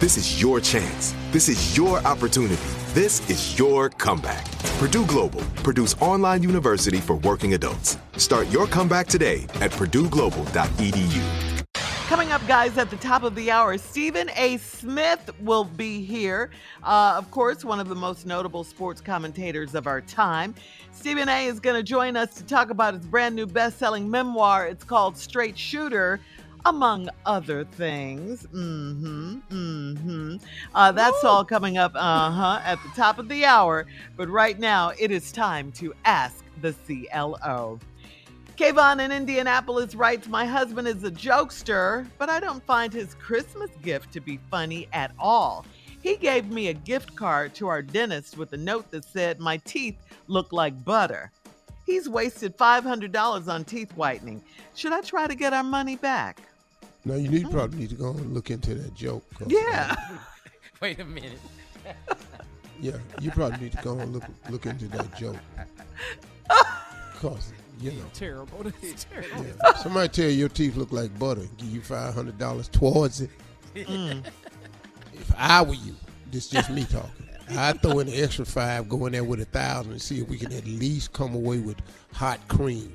This is your chance. This is your opportunity. This is your comeback. Purdue Global, Purdue's online university for working adults. Start your comeback today at purdueglobal.edu. Coming up, guys, at the top of the hour, Stephen A. Smith will be here. Uh, of course, one of the most notable sports commentators of our time. Stephen A. is going to join us to talk about his brand new best selling memoir. It's called Straight Shooter among other things. Mm-hmm. Mm-hmm. Uh, that's all coming up, uh-huh, at the top of the hour. But right now, it is time to ask the CLO. Kayvon in Indianapolis writes, My husband is a jokester, but I don't find his Christmas gift to be funny at all. He gave me a gift card to our dentist with a note that said, My teeth look like butter. He's wasted $500 on teeth whitening. Should I try to get our money back? No, you need probably need to go and look into that joke. Yeah. Wait a minute. Yeah, you probably need to go and look look into that joke. Cause you know, Terrible. Terrible. yeah, somebody tell you your teeth look like butter, give you five hundred dollars towards it. Mm. If I were you, this is just me talking. I'd throw in an extra five, go in there with a thousand, and see if we can at least come away with hot cream.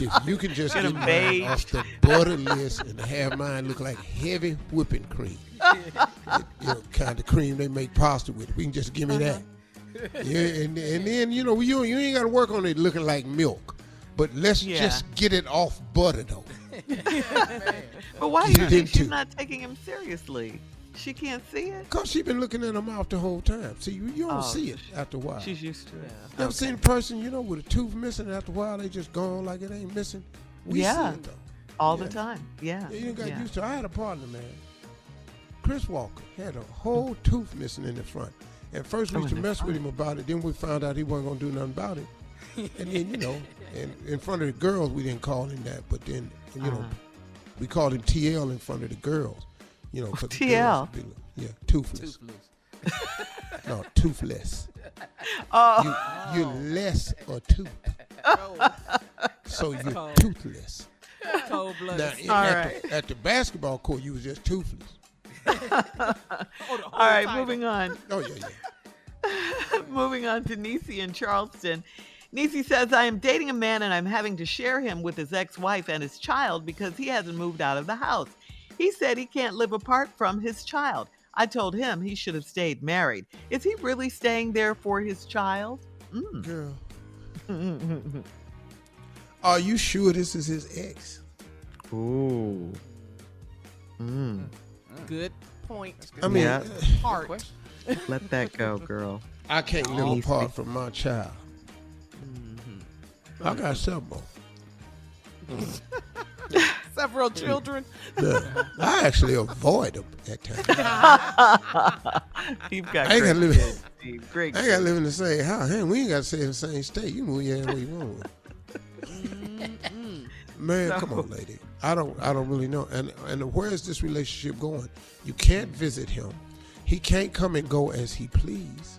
If you can just Get mine off the butter list and have mine look like heavy whipping cream, It- you know, kind of cream they make pasta with. We can just give me that. Uh-huh. Yeah, and, and then you know you you ain't got to work on it looking like milk, but let's Yeah. just get it off butter though. But why do You you think she's too. not taking him seriously? She can't see it? Cause she been looking at her mouth the whole time. See, you, you don't Oh, see it after a while. She's used to it. You ever seen a person, you know, with a tooth missing and after a while they just gone like it ain't missing? We Yeah. see it though. All Yeah. the time. Yeah. Yeah, you got yeah. used to. it. I had a partner, man. Chris Walker had a whole tooth missing in the front. And first we Oh, used to in mess with him about it. Then we found out he wasn't gonna do nothing about it. and then you know, and in front of the girls we didn't call him that, but then you know, Uh-huh. we called him TL in front of the girls. You know, for the TL? be like, yeah, toothless. no, toothless. Oh. You you're less a tooth. so you're Cold. toothless. Cold Now, blooded. in- All at, right. the, at the basketball court, you was just toothless. All right, moving on. Oh yeah, yeah. Moving on to Nisi in Charleston. Nisi says, I am dating a man and I'm having to share him with his ex wife and his child because he hasn't moved out of the house. He said he can't live apart from his child. I told him he should have stayed married. Is he really staying there for his child? Mm. Girl, are you sure this is his ex? Ooh. Mm. Good point. I mean, Yeah. Heart. Let that go, girl. I can't live Easy. apart from my child. I got several. Several children. Yeah. I actually avoid them at times. You've got I ain't great gotta live- kids, Steve. Great I ain't got to live in the same house. Hey, we ain't got to stay in the same state. You move your ass where you want. Mm-hmm. Man, So- come on, lady. I don't. I don't really know. And and where is this relationship going? You can't visit him. He can't come and go as he please.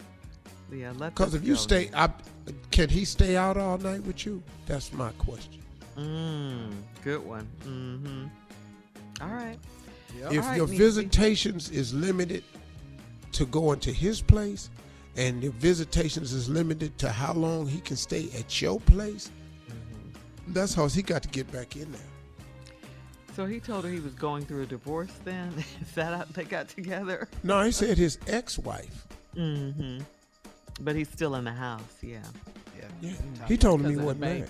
Yeah, let Because if you go. stay, I, can he stay out all night with you? That's my question. Mm, good one. Mm-hmm. All right. if All right, your Niecy. visitations is limited to going to his place, and the visitations is limited to how long he can stay at your place, Mm-hmm. that's how he got to get back in there. So he told her he was going through a divorce then? Is that how they got together? No, he said his ex-wife. Mm-hmm. But he's still in the house, yeah. Yeah, he told him he Because of wasn't married.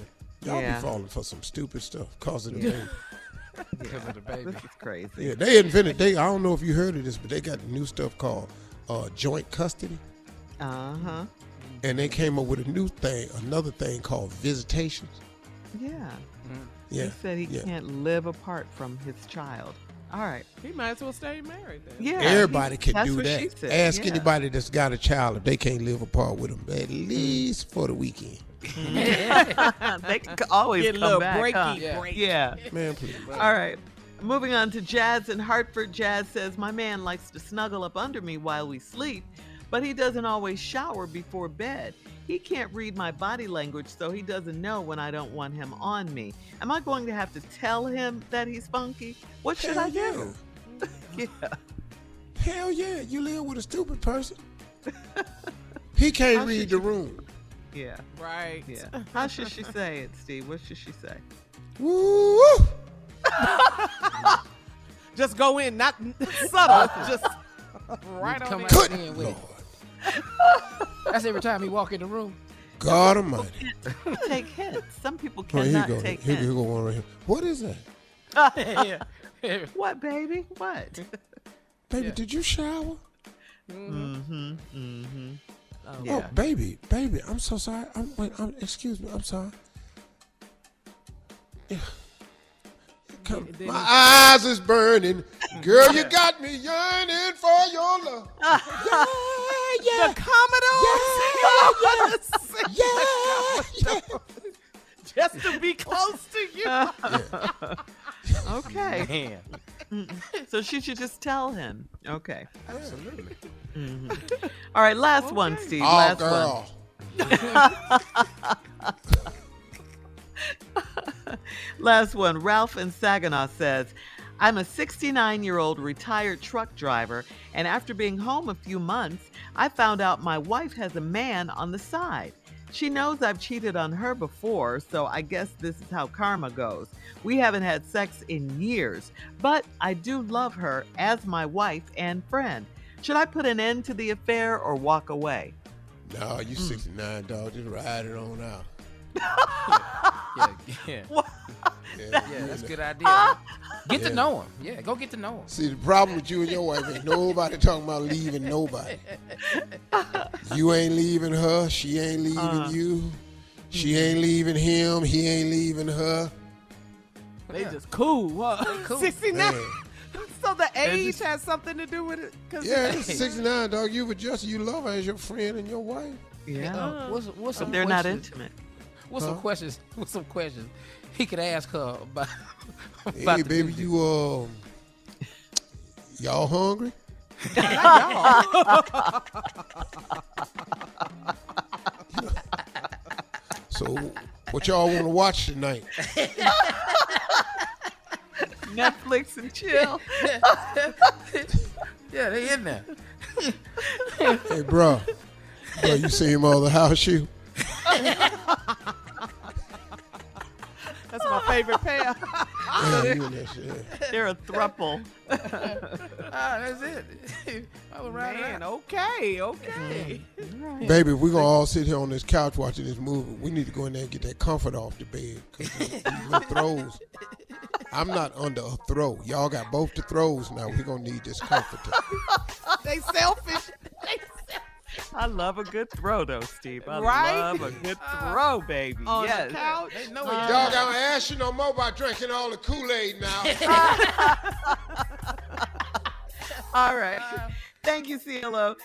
Y'all Yeah. be falling for some stupid stuff, causing the Yeah. baby. Because of the baby. This is crazy. Yeah, they invented. They I don't know if you heard of this, but they got new stuff called uh, joint custody, Uh-huh. and they came up with a new thing, another thing called visitations. Yeah. Yeah, He said he yeah. can't live apart from his child. All right. He might as well stay married then. Yeah. Everybody can that's do what she that. said, Ask yeah. anybody that's got a child if they can't live apart with them at Mm. least for the weekend. they can always Get a come little back. breaky huh? Yeah. break. Yeah. Man, please. All right. Moving on to Jazz in Hartford. Jazz says, My man likes to snuggle up under me while we sleep, but he doesn't always shower before bed. He can't read my body language, so he doesn't know when I don't want him on me. Am I going to have to tell him that he's funky? What should Hell I do? Yeah. Hell yeah, you live with a stupid person. he can't How read the you- room. Yeah. Right. Yeah. How should she say it, Steve? What should she say? Woo! Just go in, not subtle. just right Come on in. out in with Lord. it. That's every time he walk in the room. God Almighty. Take hints. Some people Oh, here cannot go. take Here, here go one right here. What is that? Yeah. What, baby? What? Baby, did you shower? Mm-hmm. Mm-hmm. Oh, Yeah. baby, baby, I'm so sorry. I'm, wait, I'm, excuse me, I'm sorry. Yeah. Come. Then My eyes is burning. Girl, you got me yearning for your love. Yeah, yeah, The Commodore. yeah, yeah, yeah. Just to be close to you. Okay. Man. Mm-hmm. So she should just tell him. Okay. Absolutely. Mm-hmm. All right. Last one, Steve. Oh, last girl. one. Last one. Ralph in Saginaw says, I'm a 69 year old retired truck driver, and after being home a few months, I found out my wife has a man on the side. She knows I've cheated on her before, so I guess this is how karma goes. We haven't had sex in years, but I do love her as my wife and friend. Should I put an end to the affair or walk away? No, you mm. 69, dog. Just ride it on out. Yeah, yeah. Yeah, Yeah, that's a good idea. Get Yeah. to know him. Yeah, go get to know him. See, the problem with you and your wife ain't nobody talking about leaving nobody. You ain't leaving her. She ain't leaving Uh. you. She ain't leaving him. He ain't leaving her. They Yeah. just cool. Huh? cool. 69. Man. So the age just- has something to do with it? 'Cause Yeah, it's 69, dog. You've adjusted. You love her as your friend and your wife. Yeah. Uh, what's what's some they're not intimate. What's some questions? What's some questions he could ask her about? about Hey, baby, new you um, y'all hungry? So, what y'all want to watch tonight? Netflix and chill. Yeah, they in there. Hey, bro, bro, you see him on the house shoe? Favorite pair. Yeah, you and that shit, yeah. They're a thruple. Ah, that's it. I was right Man, around. okay, okay. Baby, if we're gonna all sit here on this couch watching this movie, we need to go in there and get that comfort off the bed. Cause these little throws. I'm not under a throw. Y'all got both the throws now. We're gonna need this comforter. they selfish. I love a good throw, though, Steve. I Right? love a good throw, baby. On yes. the couch. They know Uh, it. Y'all gotta ask you no more about drinking all the Kool-Aid now. All right. Thank you, CLO.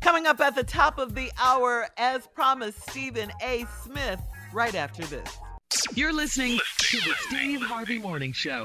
Coming up at the top of the hour, as promised, Stephen A. Smith, right after this. You're listening to the Steve Harvey Morning Show.